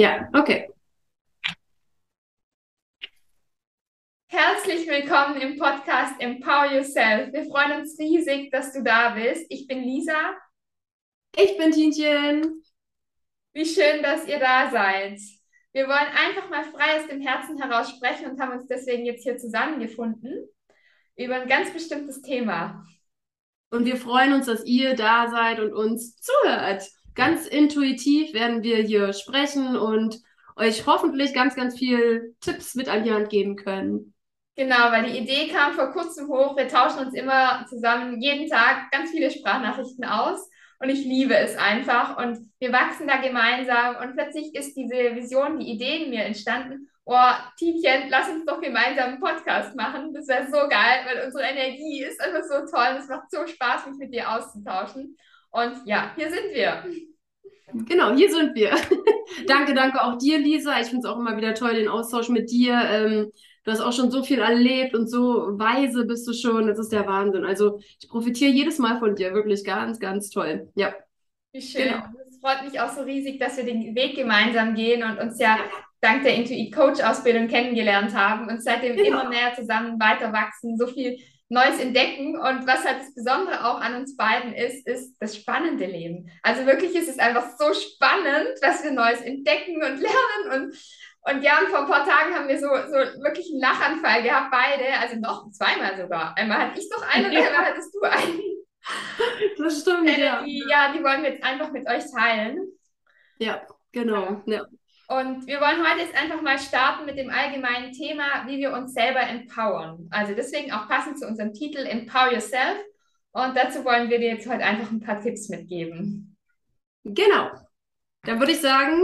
Ja, okay. Herzlich willkommen im Podcast Empower Yourself. Wir freuen uns riesig, dass du da bist. Ich bin Lisa. Ich bin Tinchen. Wie schön, dass ihr da seid. Wir wollen einfach mal frei aus dem Herzen heraus sprechen und haben uns deswegen jetzt hier zusammengefunden über ein ganz bestimmtes Thema. Und wir freuen uns, dass ihr da seid und uns zuhört. Ganz intuitiv werden wir hier sprechen und euch hoffentlich ganz, ganz viel Tipps mit an die Hand geben können. Genau, weil die Idee kam vor kurzem hoch. Wir tauschen uns immer zusammen jeden Tag ganz viele Sprachnachrichten aus und ich liebe es einfach und wir wachsen da gemeinsam und plötzlich ist diese Vision, die Idee in mir entstanden. Oh, Tietjen, lass uns doch gemeinsam einen Podcast machen. Das wäre so geil, weil unsere Energie ist einfach so toll. Es macht so Spaß, mich mit dir auszutauschen. Und ja, hier sind wir. Genau, hier sind wir. danke, danke auch dir, Lisa. Ich finde es auch immer wieder toll, den Austausch mit dir. Ähm, Du hast auch schon so viel erlebt und so weise bist du schon. Das ist der Wahnsinn. Also ich profitiere jedes Mal von dir. Wirklich ganz, ganz toll. Ja. Wie schön. Genau. Es freut mich auch so riesig, dass wir den Weg gemeinsam gehen und uns ja dank der Intuit-Coach-Ausbildung kennengelernt haben und seitdem genau. immer mehr zusammen weiter wachsen, so viel Neues entdecken. Und was halt das Besondere auch an uns beiden ist, ist das spannende Leben. Also wirklich ist es einfach so spannend, was wir Neues entdecken und lernen und und ja, und vor ein paar Tagen haben wir so, so wirklich einen Lachanfall gehabt, beide. Also noch zweimal sogar. Einmal hatte ich doch einen und einmal hattest du einen. Das stimmt, äh, ja. Die, ja, die wollen wir jetzt einfach mit euch teilen. Ja, genau. Ja. Und wir wollen heute jetzt einfach mal starten mit dem allgemeinen Thema, wie wir uns selber empowern. Also deswegen auch passend zu unserem Titel Empower Yourself. Und dazu wollen wir dir jetzt heute einfach ein paar Tipps mitgeben. Genau. Dann würde ich sagen,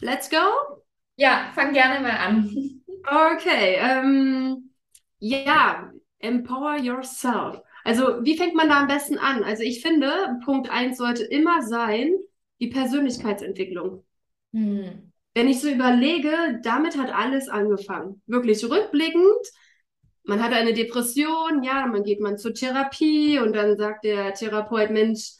let's go. Ja, fang gerne mal an. Okay, ähm, ja, empower yourself. Also, wie fängt man da am besten an? Also, ich finde, Punkt 1 sollte immer sein, die Persönlichkeitsentwicklung. Hm. Wenn ich so überlege, damit hat alles angefangen. Wirklich rückblickend, man hat eine Depression, ja, dann geht man zur Therapie und dann sagt der Therapeut, Mensch,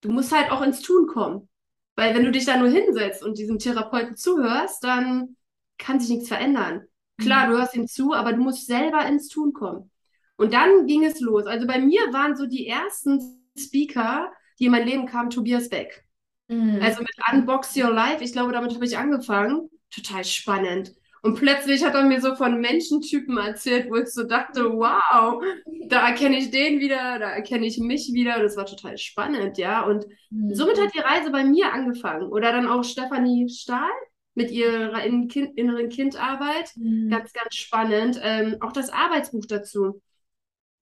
du musst halt auch ins Tun kommen. Weil wenn du dich da nur hinsetzt und diesem Therapeuten zuhörst, dann kann sich nichts verändern. Klar, mhm. du hörst ihm zu, aber du musst selber ins Tun kommen. Und dann ging es los. Also bei mir waren so die ersten Speaker, die in mein Leben kamen, Tobias Beck. Mhm. Also mit Unbox Your Life, ich glaube, damit habe ich angefangen. Total spannend. Und plötzlich hat er mir so von Menschentypen erzählt, wo ich so dachte, wow, da erkenne ich den wieder, da erkenne ich mich wieder. Das war total spannend, ja. Und mhm. somit hat die Reise bei mir angefangen. Oder dann auch Stefanie Stahl mit ihrer inneren Kindarbeit. Mhm. Ganz, ganz spannend. Ähm, auch das Arbeitsbuch dazu,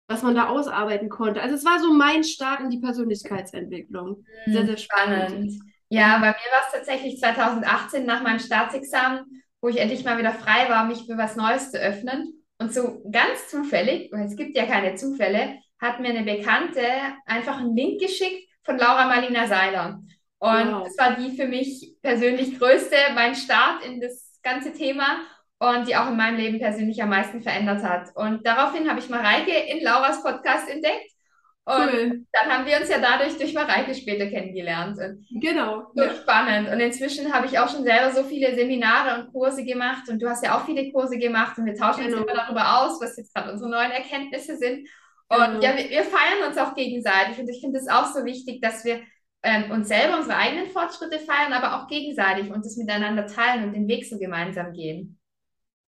was man da ausarbeiten konnte. Also es war so mein Start in die Persönlichkeitsentwicklung. Mhm. Sehr, sehr spannend. spannend. Ja, bei mir war es tatsächlich 2018 nach meinem Staatsexamen wo ich endlich mal wieder frei war, mich für was Neues zu öffnen. Und so ganz zufällig, weil es gibt ja keine Zufälle, hat mir eine Bekannte einfach einen Link geschickt von Laura Marlina Seiler. Und wow. das war die für mich persönlich größte, mein Start in das ganze Thema und die auch in meinem Leben persönlich am meisten verändert hat. Und daraufhin habe ich Mareike in Lauras Podcast entdeckt und cool. dann haben wir uns ja dadurch durch Mareike später kennengelernt. Und genau. So ja. spannend. Und inzwischen habe ich auch schon selber so viele Seminare und Kurse gemacht und du hast ja auch viele Kurse gemacht und wir tauschen genau. uns immer darüber aus, was jetzt gerade unsere neuen Erkenntnisse sind. Und genau. ja, wir, wir, feiern uns auch gegenseitig und ich finde es auch so wichtig, dass wir ähm, uns selber unsere eigenen Fortschritte feiern, aber auch gegenseitig und das miteinander teilen und den Weg so gemeinsam gehen.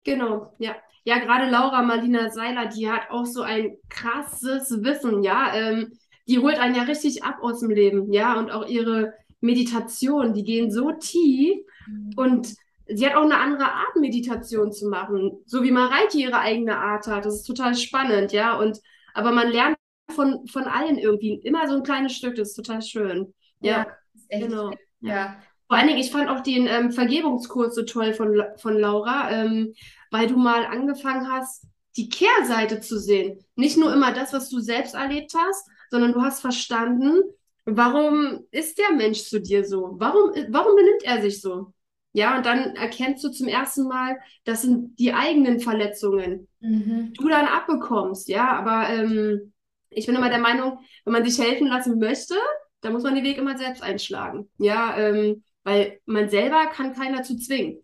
Genau, ja. Ja, gerade Laura Marlina Seiler, die hat auch so ein krasses Wissen, ja. Ähm, die holt einen ja richtig ab aus dem Leben, ja. Und auch ihre Meditation, die gehen so tief mhm. und sie hat auch eine andere Art, Meditation zu machen, so wie Mareike ihre eigene Art hat. Das ist total spannend, ja. Und aber man lernt von, von allen irgendwie immer so ein kleines Stück, das ist total schön. Ja, ja genau. Ja. Vor allen Dingen, ich fand auch den ähm, Vergebungskurs so toll von, von Laura. Ähm, weil du mal angefangen hast, die Kehrseite zu sehen. Nicht nur immer das, was du selbst erlebt hast, sondern du hast verstanden, warum ist der Mensch zu dir so? Warum, warum benimmt er sich so? Ja, und dann erkennst du zum ersten Mal, das sind die eigenen Verletzungen, mhm. du dann abbekommst. Ja, aber ähm, ich bin immer der Meinung, wenn man sich helfen lassen möchte, dann muss man den Weg immer selbst einschlagen. Ja, ähm, weil man selber kann keiner zu zwingen.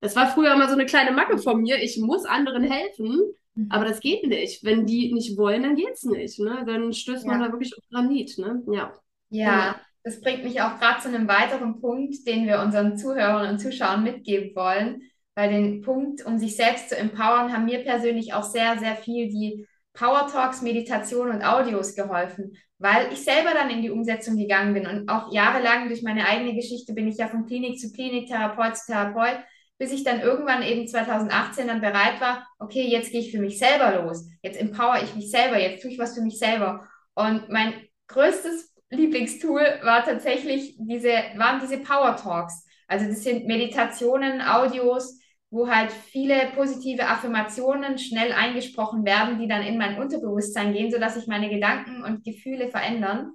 Das war früher immer so eine kleine Macke von mir. Ich muss anderen helfen, mhm. aber das geht nicht. Wenn die nicht wollen, dann geht's nicht. Ne? Dann stößt man da wirklich auf Granit. Ne? Ja. Ja, genau. das bringt mich auch gerade zu einem weiteren Punkt, den wir unseren Zuhörern und Zuschauern mitgeben wollen. Bei dem Punkt, um sich selbst zu empowern, haben mir persönlich auch sehr, sehr viel die Power Talks, Meditation und Audios geholfen, weil ich selber dann in die Umsetzung gegangen bin und auch jahrelang durch meine eigene Geschichte bin ich ja von Klinik zu Klinik, Therapeut zu Therapeut, bis ich dann irgendwann eben 2018 dann bereit war, okay, jetzt gehe ich für mich selber los, jetzt empower ich mich selber, jetzt tue ich was für mich selber. Und mein größtes Lieblingstool war tatsächlich diese, waren diese Power Talks. Also das sind Meditationen, Audios, wo halt viele positive Affirmationen schnell eingesprochen werden, die dann in mein Unterbewusstsein gehen, sodass sich meine Gedanken und Gefühle verändern.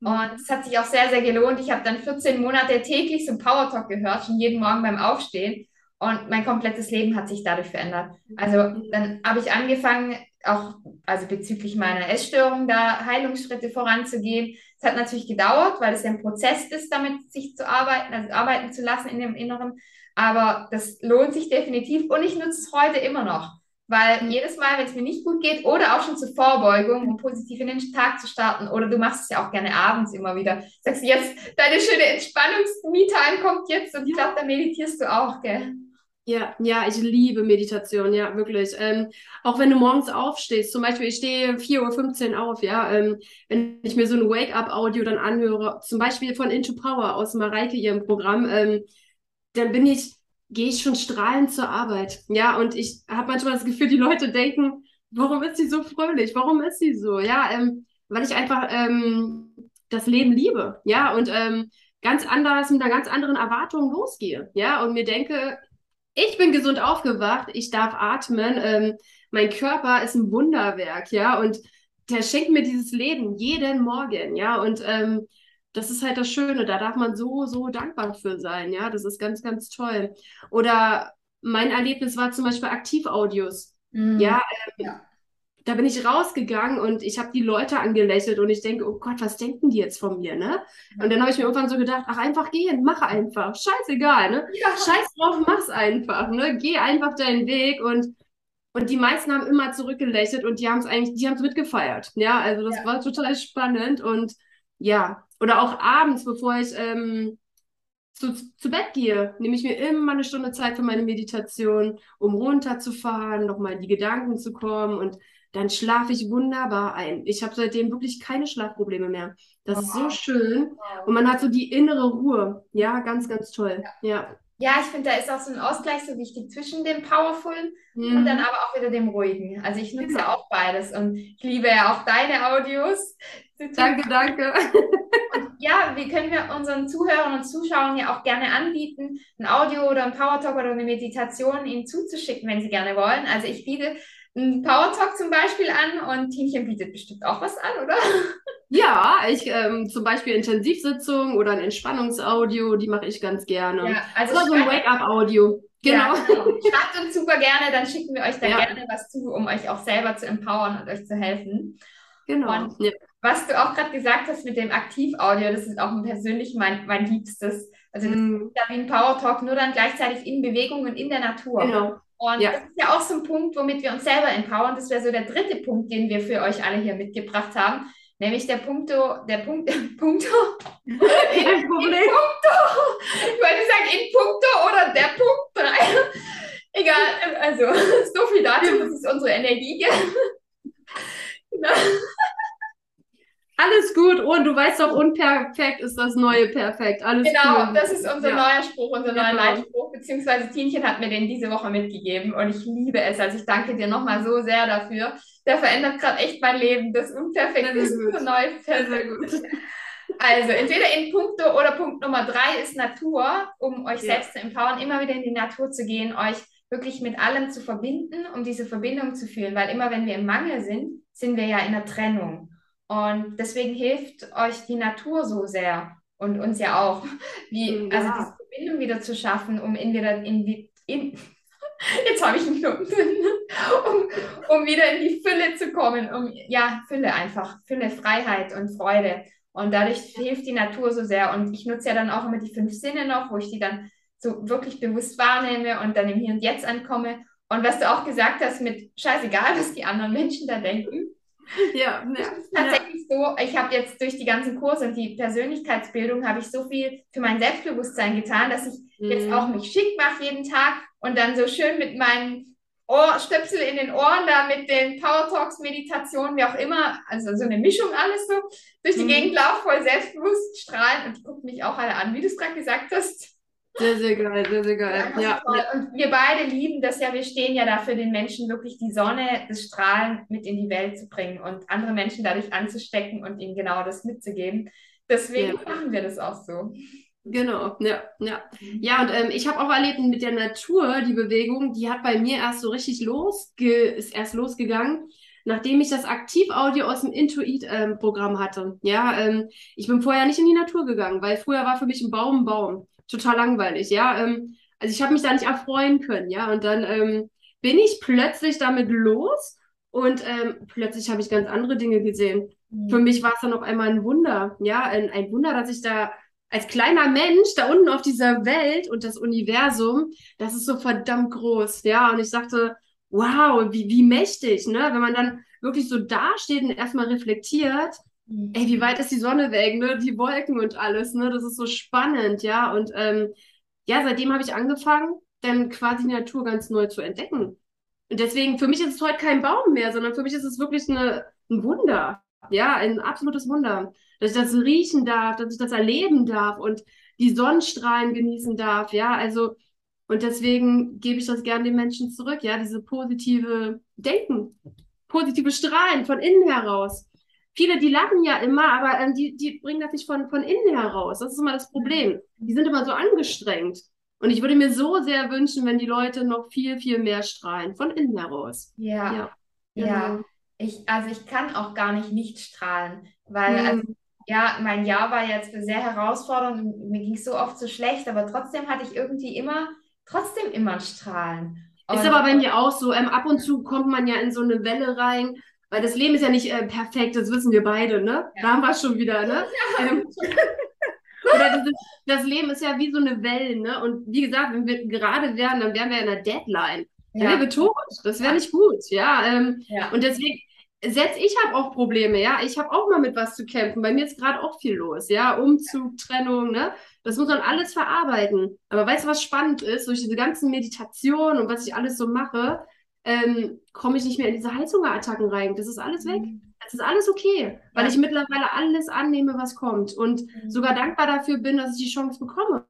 Mhm. Und es hat sich auch sehr, sehr gelohnt. Ich habe dann 14 Monate täglich so Power Talk gehört, schon jeden Morgen beim Aufstehen. Und mein komplettes Leben hat sich dadurch verändert. Also mhm. dann habe ich angefangen, auch also bezüglich meiner Essstörung da Heilungsschritte voranzugehen. Es hat natürlich gedauert, weil es ja ein Prozess ist, damit sich zu arbeiten, also arbeiten zu lassen in dem Inneren. Aber das lohnt sich definitiv und ich nutze es heute immer noch. Weil mhm. jedes Mal, wenn es mir nicht gut geht oder auch schon zur Vorbeugung, um positiv in den Tag zu starten, oder du machst es ja auch gerne abends immer wieder, sagst du jetzt, deine schöne Entspannungs-Me-Time kommt jetzt und ich glaube, da meditierst du auch, gell? Ja, ja, ich liebe Meditation, ja, wirklich. Ähm, auch wenn du morgens aufstehst, zum Beispiel, ich stehe 4.15 Uhr auf, ja, ähm, wenn ich mir so ein Wake-up-Audio dann anhöre, zum Beispiel von Into Power aus Mareike ihrem Programm, ähm, dann bin ich, gehe ich schon strahlend zur Arbeit. Ja, und ich habe manchmal das Gefühl, die Leute denken, warum ist sie so fröhlich? Warum ist sie so? Ja, ähm, weil ich einfach ähm, das Leben liebe. Ja, und ähm, ganz anders, mit einer ganz anderen Erwartung losgehe. Ja, und mir denke, ich bin gesund aufgewacht, ich darf atmen, ähm, mein Körper ist ein Wunderwerk, ja, und der schenkt mir dieses Leben jeden Morgen, ja, und ähm, das ist halt das Schöne, da darf man so, so dankbar für sein, ja, das ist ganz, ganz toll. Oder mein Erlebnis war zum Beispiel Aktivaudios, mhm. ja, ähm, ja, da bin ich rausgegangen und ich habe die Leute angelächelt und ich denke, oh Gott, was denken die jetzt von mir, ne? Und dann habe ich mir irgendwann so gedacht, ach, einfach gehen, mach einfach, scheißegal, ne? Ja. Scheiß drauf, mach's einfach, ne? Geh einfach deinen Weg und und die meisten haben immer zurückgelächelt und die haben es eigentlich, die haben es mitgefeiert. Ja, also das ja. war total spannend und ja, oder auch abends, bevor ich ähm, zu, zu Bett gehe, nehme ich mir immer eine Stunde Zeit für meine Meditation, um runterzufahren, nochmal in die Gedanken zu kommen und dann schlafe ich wunderbar ein. Ich habe seitdem wirklich keine Schlafprobleme mehr. Das wow. ist so schön wow. und man hat so die innere Ruhe. Ja, ganz, ganz toll. Ja. ja. Ja, ich finde, da ist auch so ein Ausgleich so wichtig zwischen dem Powerfullen mhm. und dann aber auch wieder dem Ruhigen. Also ich nutze genau. ja auch beides und ich liebe ja auch deine Audios. Danke, danke. Und ja, wie können wir unseren Zuhörern und Zuschauern ja auch gerne anbieten, ein Audio oder ein Power Talk oder eine Meditation ihnen zuzuschicken, wenn sie gerne wollen. Also ich biete einen Power Talk zum Beispiel an und Tinchen bietet bestimmt auch was an, oder? Ja, ich ähm, zum Beispiel Intensivsitzung oder ein Entspannungsaudio, die mache ich ganz gerne. Ja, also oder so ein Wake-up-Audio. Genau. Ja, genau. Schreibt uns super gerne, dann schicken wir euch da ja. gerne was zu, um euch auch selber zu empowern und euch zu helfen. Genau. Und was du auch gerade gesagt hast mit dem Aktivaudio, das ist auch persönlich mein, mein Liebstes. Also das mm. ist ja wie ein Power Talk, nur dann gleichzeitig in Bewegung und in der Natur. Genau. Und ja. das ist ja auch so ein Punkt, womit wir uns selber empowern. Das wäre so der dritte Punkt, den wir für euch alle hier mitgebracht haben. Nämlich der Punkto, der Punkt, Punkto. In, in Punkto. Ich wollte sagen, in Punkto oder der Punkt 3. Egal, also so viel dazu, das ist unsere Energie. genau. Alles gut und du weißt doch, unperfekt ist das neue Perfekt. Alles genau, cool. das ist unser ja. neuer Spruch, unser neuer genau. Leitspruch, beziehungsweise Tienchen hat mir den diese Woche mitgegeben und ich liebe es. Also ich danke dir nochmal so sehr dafür. Der verändert gerade echt mein Leben. Das Unperfekte ist so neu. Sehr, sehr gut. Also entweder in Punkte oder Punkt Nummer drei ist Natur, um euch ja. selbst zu empowern, immer wieder in die Natur zu gehen, euch wirklich mit allem zu verbinden, um diese Verbindung zu fühlen. Weil immer wenn wir im Mangel sind, sind wir ja in der Trennung. Und deswegen hilft euch die Natur so sehr und uns ja auch, wie, ja. also diese Verbindung wieder zu schaffen, um in wieder in, in jetzt habe ich einen drin, um, um wieder in die Fülle zu kommen, um ja, Fülle einfach, Fülle, Freiheit und Freude. Und dadurch hilft die Natur so sehr. Und ich nutze ja dann auch immer die fünf Sinne noch, wo ich die dann so wirklich bewusst wahrnehme und dann im Hier und Jetzt ankomme. Und was du auch gesagt hast mit scheißegal, was die anderen Menschen da denken. Ja, ist tatsächlich so, ich habe jetzt durch die ganzen Kurse und die Persönlichkeitsbildung habe ich so viel für mein Selbstbewusstsein getan, dass ich mhm. jetzt auch mich schick mache jeden Tag und dann so schön mit meinen Ohrstöpsel in den Ohren, da mit den Power Talks, Meditationen, wie auch immer, also so eine Mischung alles so, durch die mhm. Gegend laufe, voll selbstbewusst strahlen und gucken mich auch alle an, wie du es gerade gesagt hast. Sehr, sehr geil, sehr, sehr geil. Ja. Und wir beide lieben das ja, wir stehen ja dafür, den Menschen wirklich die Sonne, das Strahlen mit in die Welt zu bringen und andere Menschen dadurch anzustecken und ihnen genau das mitzugeben. Deswegen ja. machen wir das auch so. Genau, ja, ja. Ja, und ähm, ich habe auch erlebt mit der Natur, die Bewegung, die hat bei mir erst so richtig losge ist erst losgegangen, nachdem ich das Aktivaudio aus dem Intuit-Programm ähm, hatte. Ja, ähm, ich bin vorher nicht in die Natur gegangen, weil früher war für mich ein Baum ein Baum. Total langweilig, ja. Ähm, also ich habe mich da nicht erfreuen können, ja. Und dann ähm, bin ich plötzlich damit los und ähm, plötzlich habe ich ganz andere Dinge gesehen. Mhm. Für mich war es dann auf einmal ein Wunder, ja, ein, ein Wunder, dass ich da als kleiner Mensch da unten auf dieser Welt und das Universum, das ist so verdammt groß, ja. Und ich sagte, wow, wie, wie mächtig, ne? Wenn man dann wirklich so dasteht und erstmal reflektiert. Ey, wie weit ist die Sonne weg, ne? Die Wolken und alles, ne? Das ist so spannend, ja. Und ähm, ja, seitdem habe ich angefangen, dann quasi die Natur ganz neu zu entdecken. Und deswegen, für mich ist es heute kein Baum mehr, sondern für mich ist es wirklich eine, ein Wunder. Ja, ein absolutes Wunder dass ich das riechen darf, dass ich das erleben darf und die Sonnenstrahlen genießen darf, ja, also und deswegen gebe ich das gerne den Menschen zurück, ja, diese positive Denken, positive Strahlen von innen heraus. Viele, die lachen ja immer, aber ähm, die, die bringen das nicht von, von innen heraus. Das ist immer das Problem. Die sind immer so angestrengt. Und ich würde mir so sehr wünschen, wenn die Leute noch viel, viel mehr strahlen, von innen heraus. Ja. Ja. Genau. ja. Ich, also ich kann auch gar nicht nicht strahlen, weil mhm. also ja, mein Jahr war jetzt sehr herausfordernd mir ging es so oft so schlecht, aber trotzdem hatte ich irgendwie immer, trotzdem immer Strahlen. Und ist aber bei mir auch so, ähm, ab und zu kommt man ja in so eine Welle rein, weil das Leben ist ja nicht äh, perfekt, das wissen wir beide, ne? Ja. Da haben wir es schon wieder, ne? Ja. Ähm, oder das, ist, das, Leben ist ja wie so eine Welle, ne? Und wie gesagt, wenn wir gerade wären, dann wären wir in einer Deadline. Dann ja. wären wir tot. Das wäre nicht gut, ja. Ähm, ja. Und deswegen, selbst ich habe auch Probleme, ja. Ich habe auch mal mit was zu kämpfen. Bei mir ist gerade auch viel los, ja. Umzug, Trennung, ne? Das muss man alles verarbeiten. Aber weißt du, was spannend ist? Durch diese ganzen Meditationen und was ich alles so mache, ähm, komme ich nicht mehr in diese Heißhungerattacken rein. Das ist alles weg. Mhm. Das ist alles okay, weil ja. ich mittlerweile alles annehme, was kommt. Und mhm. sogar dankbar dafür bin, dass ich die Chance bekomme,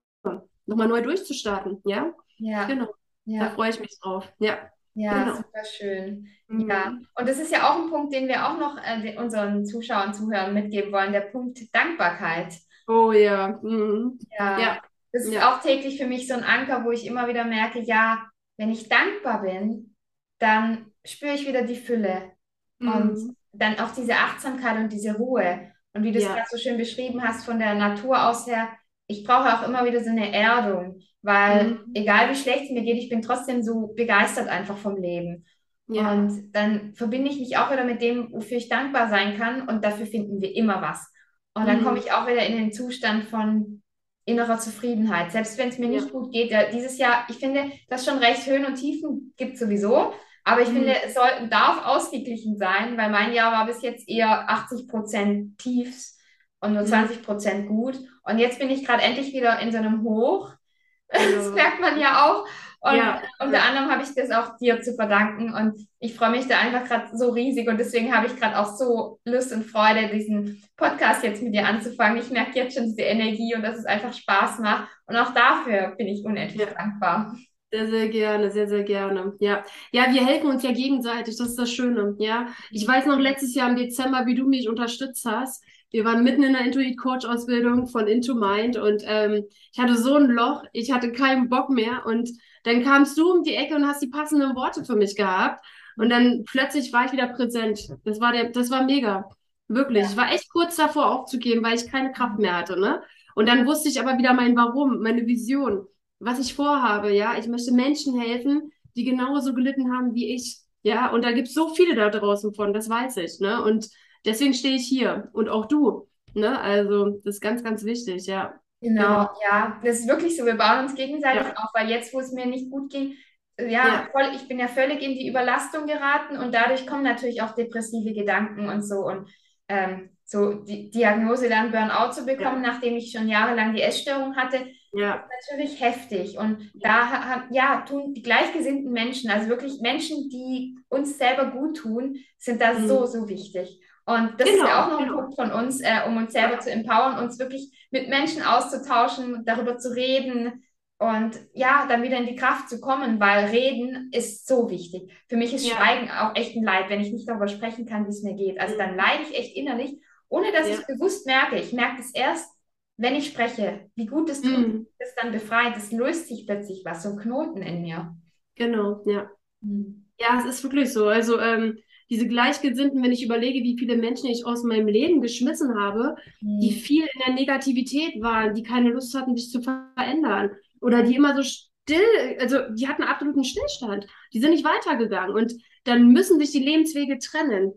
nochmal neu durchzustarten. Ja? Ja. Genau. Ja. Da freue ich mich drauf. Ja. Ja, genau. super schön. Mhm. Ja, und das ist ja auch ein Punkt, den wir auch noch äh, unseren Zuschauern, und Zuhörern mitgeben wollen, der Punkt Dankbarkeit. Oh ja. Mhm. Ja. ja. Das ist auch täglich für mich so ein Anker, wo ich immer wieder merke, ja, wenn ich dankbar bin, dann spüre ich wieder die Fülle mhm. und dann auch diese Achtsamkeit und diese Ruhe. Und wie du es ja. gerade so schön beschrieben hast, von der Natur aus her, ich brauche auch immer wieder so eine Erdung, weil mhm. egal wie schlecht es mir geht, ich bin trotzdem so begeistert einfach vom Leben. Ja. Und dann verbinde ich mich auch wieder mit dem, wofür ich dankbar sein kann und dafür finden wir immer was. Und dann mhm. komme ich auch wieder in den Zustand von innerer Zufriedenheit. Selbst wenn es mir nicht gut geht, ja, dieses Jahr, ich finde, das schon recht Höhen und Tiefen gibt sowieso, aber ich mhm. finde, es soll, darf ausgeglichen sein, weil mein Jahr war bis jetzt eher 80 Prozent Tiefs und nur 20 mhm. Prozent gut. Und jetzt bin ich gerade endlich wieder in so einem Hoch. Das merkt man ja auch. Und ja. unter anderem habe ich das auch dir zu verdanken. Und ich freue mich da einfach gerade so riesig. Und deswegen habe ich gerade auch so Lust und Freude, diesen Podcast jetzt mit dir anzufangen. Ich merke jetzt schon diese Energie und dass es einfach Spaß macht. Und auch dafür bin ich unendlich ja. dankbar. Sehr, sehr gerne, sehr, sehr gerne. Ja. ja, wir helfen uns ja gegenseitig. Das ist das Schöne. Ja, ich weiß noch letztes Jahr im Dezember, wie du mich unterstützt hast wir waren mitten in der Intuit-Coach-Ausbildung von Into Mind und ähm, ich hatte so ein Loch, ich hatte keinen Bock mehr und dann kamst du um die Ecke und hast die passenden Worte für mich gehabt und dann plötzlich war ich wieder präsent. Das war der, das war mega. Wirklich. Ja. Ich war echt kurz davor aufzugeben, weil ich keine Kraft mehr hatte, ne? Und dann wusste ich aber wieder mein Warum, meine Vision, was ich vorhabe, ja. Ich möchte Menschen helfen, die genauso gelitten haben wie ich. Ja, und da gibt es so viele da draußen von, das weiß ich, ne? Und Deswegen stehe ich hier und auch du. Ne? Also, das ist ganz, ganz wichtig, ja. Genau, ja, das ist wirklich so. Wir bauen uns gegenseitig ja. auf, weil jetzt, wo es mir nicht gut ging, ja, ja. Voll, ich bin ja völlig in die Überlastung geraten und dadurch kommen natürlich auch depressive Gedanken und so und ähm, so die Diagnose dann Burnout zu bekommen, ja. nachdem ich schon jahrelang die Essstörung hatte, ja. ist natürlich heftig. Und da ja, tun die gleichgesinnten Menschen, also wirklich Menschen, die uns selber gut tun, sind da mhm. so, so wichtig. Und das genau, ist ja auch noch ein genau. Punkt von uns, äh, um uns selber zu empowern, uns wirklich mit Menschen auszutauschen, darüber zu reden, und ja, dann wieder in die Kraft zu kommen, weil Reden ist so wichtig. Für mich ist ja. Schweigen auch echt ein Leid, wenn ich nicht darüber sprechen kann, wie es mir geht. Also dann leide ich echt innerlich, ohne dass ja. ich bewusst merke. Ich merke es erst, wenn ich spreche, wie gut es tut, mhm. das dann befreit. Es löst sich plötzlich was, so ein Knoten in mir. Genau, ja. Mhm. Ja, es ist wirklich so. Also ähm, diese Gleichgesinnten, wenn ich überlege, wie viele Menschen ich aus meinem Leben geschmissen habe, mhm. die viel in der Negativität waren, die keine Lust hatten, sich zu verändern oder die immer so still, also die hatten absoluten Stillstand. Die sind nicht weitergegangen und dann müssen sich die Lebenswege trennen.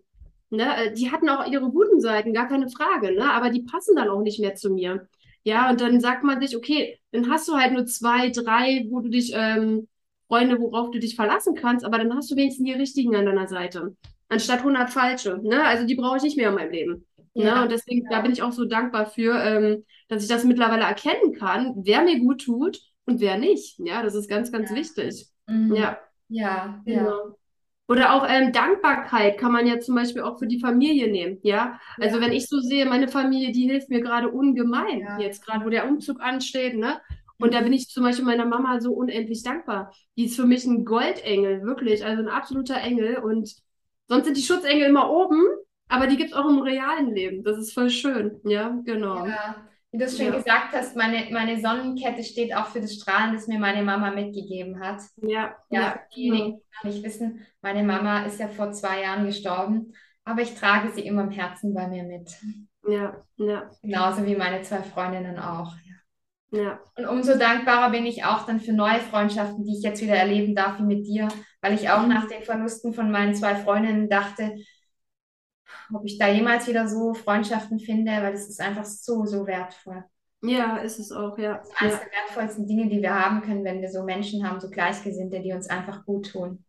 Ne? Die hatten auch ihre guten Seiten, gar keine Frage, ne? aber die passen dann auch nicht mehr zu mir. Ja, und dann sagt man sich, okay, dann hast du halt nur zwei, drei, wo du dich, ähm, Freunde, worauf du dich verlassen kannst, aber dann hast du wenigstens die richtigen an deiner Seite. Anstatt 100 falsche. Ne? Also die brauche ich nicht mehr in meinem Leben. Ne? Ja, ne? Und deswegen, ja. da bin ich auch so dankbar für, ähm, dass ich das mittlerweile erkennen kann, wer mir gut tut und wer nicht. Ja, das ist ganz, ganz ja. wichtig. Mhm. Ja. Ja. Genau. Oder auch ähm, Dankbarkeit kann man ja zum Beispiel auch für die Familie nehmen, ja. Also wenn ich so sehe, meine Familie, die hilft mir gerade ungemein, jetzt gerade, wo der Umzug ansteht, ne? Und da bin ich zum Beispiel meiner Mama so unendlich dankbar. Die ist für mich ein Goldengel, wirklich, also ein absoluter Engel. Und sonst sind die Schutzengel immer oben, aber die gibt es auch im realen Leben. Das ist voll schön, ja, genau. Ja. Wie du es schon ja. gesagt hast, meine, meine Sonnenkette steht auch für das Strahlen, das mir meine Mama mitgegeben hat. Ja. Ja, ja. diejenigen, die nicht wissen, meine Mama ist ja vor zwei Jahren gestorben, aber ich trage sie immer im Herzen bei mir mit. Ja, ja. Genauso wie meine zwei Freundinnen auch. Ja. Und umso dankbarer bin ich auch dann für neue Freundschaften, die ich jetzt wieder erleben darf, wie mit dir, weil ich auch nach den Verlusten von meinen zwei Freundinnen dachte, ob ich da jemals wieder so Freundschaften finde, weil das ist einfach so, so wertvoll. Ja, ist es auch, ja. Das ist eines ja. der wertvollsten Dinge, die wir haben können, wenn wir so Menschen haben, so Gleichgesinnte, die uns einfach gut tun.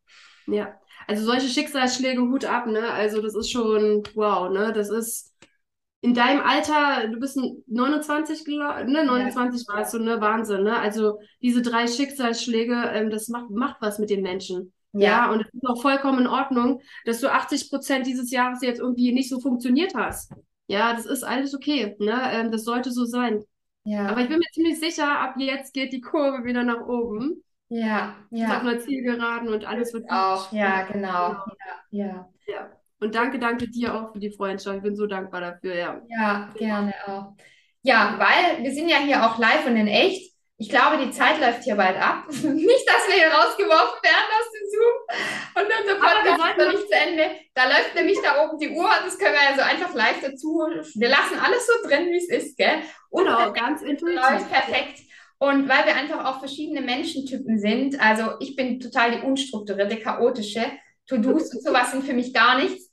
Ja, also solche Schicksalsschläge, Hut ab, ne? Also das ist schon, wow, ne? Das ist in deinem Alter, du bist 29, ne? 29 ja. warst du, ne? Wahnsinn, ne? Also diese drei Schicksalsschläge, ähm, das macht, macht was mit den Menschen. Ja. ja, und es ist auch vollkommen in Ordnung, dass du 80 Prozent dieses Jahres jetzt irgendwie nicht so funktioniert hast. Ja, das ist alles okay. Ne? Ähm, das sollte so sein. Ja. Aber ich bin mir ziemlich sicher, ab jetzt geht die Kurve wieder nach oben. Ja, ja. Auf einer Zielgeraden und alles wird auch. Ja, genau. Ja, ja. ja. Und danke, danke dir auch für die Freundschaft. Ich bin so dankbar dafür, ja. Ja, gerne auch. Ja, weil wir sind ja hier auch live und in echt. Ich glaube, die Zeit läuft hier bald ab. nicht, dass wir hier rausgeworfen werden aus dem Zoom und unser Podcast ist noch nicht zu Ende. Da läuft nämlich da oben die Uhr. Das können wir ja so einfach live dazu. Wir lassen alles so drin, wie es ist, gell? Und genau, ganz intuitiv. Läuft perfekt. Und weil wir einfach auch verschiedene Menschentypen sind, also ich bin total die unstrukturierte, chaotische, To-Dos und sowas sind für mich gar nichts,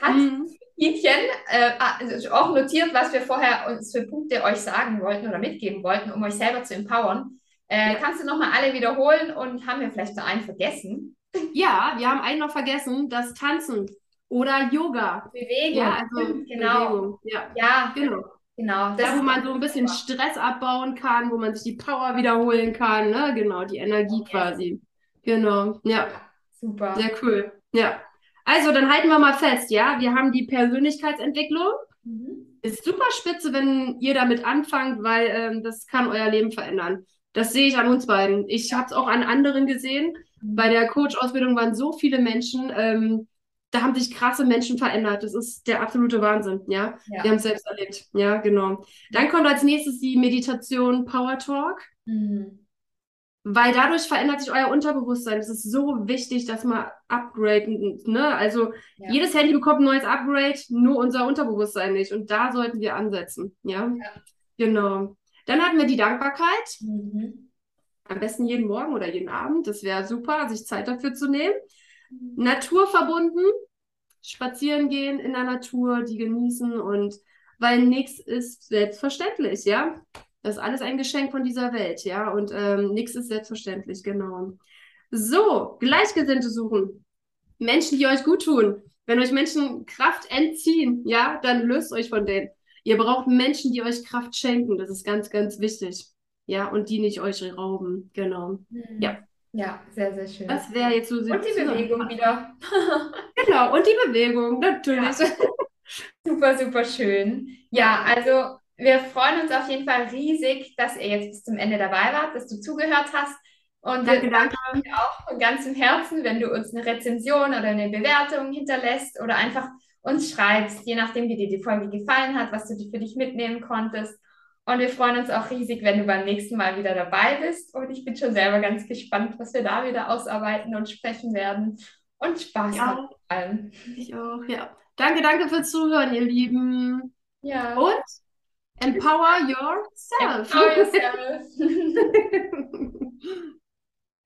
hat mhm. Äh, also auch notiert, was wir vorher uns für Punkte euch sagen wollten oder mitgeben wollten, um euch selber zu empowern. Äh, kannst du nochmal alle wiederholen und haben wir vielleicht noch einen vergessen? Ja, wir haben einen noch vergessen, das Tanzen oder Yoga. Bewegung. Ja, also genau. Bewegung. Ja, ja genau. Genau. Da, wo man so ein bisschen super. Stress abbauen kann, wo man sich die Power wiederholen kann, ne? Genau, die Energie okay. quasi. Genau. Ja. Super. Sehr cool. Ja. Also, dann halten wir mal fest, ja. Wir haben die Persönlichkeitsentwicklung. Mhm. Ist super spitze, wenn ihr damit anfangt, weil ähm, das kann euer Leben verändern. Das sehe ich an uns beiden. Ich habe es auch an anderen gesehen. Bei der Coach-Ausbildung waren so viele Menschen, ähm, da haben sich krasse Menschen verändert. Das ist der absolute Wahnsinn, ja. ja. Wir haben es selbst erlebt. Ja, genau. Dann kommt als nächstes die Meditation Power Talk. Mhm. Weil dadurch verändert sich euer Unterbewusstsein. Es ist so wichtig, dass man upgraden, ne? Also ja. jedes Handy bekommt ein neues Upgrade, nur unser Unterbewusstsein nicht. Und da sollten wir ansetzen. Ja. ja. Genau. Dann hatten wir die Dankbarkeit. Mhm. Am besten jeden Morgen oder jeden Abend. Das wäre super, sich Zeit dafür zu nehmen. Mhm. Naturverbunden, spazieren gehen in der Natur, die genießen und weil nichts ist selbstverständlich, ja. Das ist alles ein Geschenk von dieser Welt, ja. Und ähm, nichts ist selbstverständlich, genau. So, Gleichgesinnte suchen. Menschen, die euch gut tun. Wenn euch Menschen Kraft entziehen, ja, dann löst euch von denen. Ihr braucht Menschen, die euch Kraft schenken. Das ist ganz, ganz wichtig. Ja, und die nicht euch rauben. Genau. Mhm. Ja. Ja, sehr, sehr schön. Das wäre jetzt so Und die Bewegung wieder. Genau, und die Bewegung, natürlich. Ja. Super, super schön. Ja, also wir freuen uns auf jeden Fall riesig, dass ihr jetzt bis zum Ende dabei wart, dass du zugehört hast. Und Danke, wir danke. danken dir auch von ganzem Herzen, wenn du uns eine Rezension oder eine Bewertung hinterlässt oder einfach uns schreibst, je nachdem, wie dir die Folge gefallen hat, was du für dich mitnehmen konntest. Und wir freuen uns auch riesig, wenn du beim nächsten Mal wieder dabei bist. Und ich bin schon selber ganz gespannt, was wir da wieder ausarbeiten und sprechen werden. Und Spaß Ja. mit allem. Ich auch, ja. Danke, danke fürs Zuhören, ihr Lieben. Ja. Und empower yourself. Empower yourself.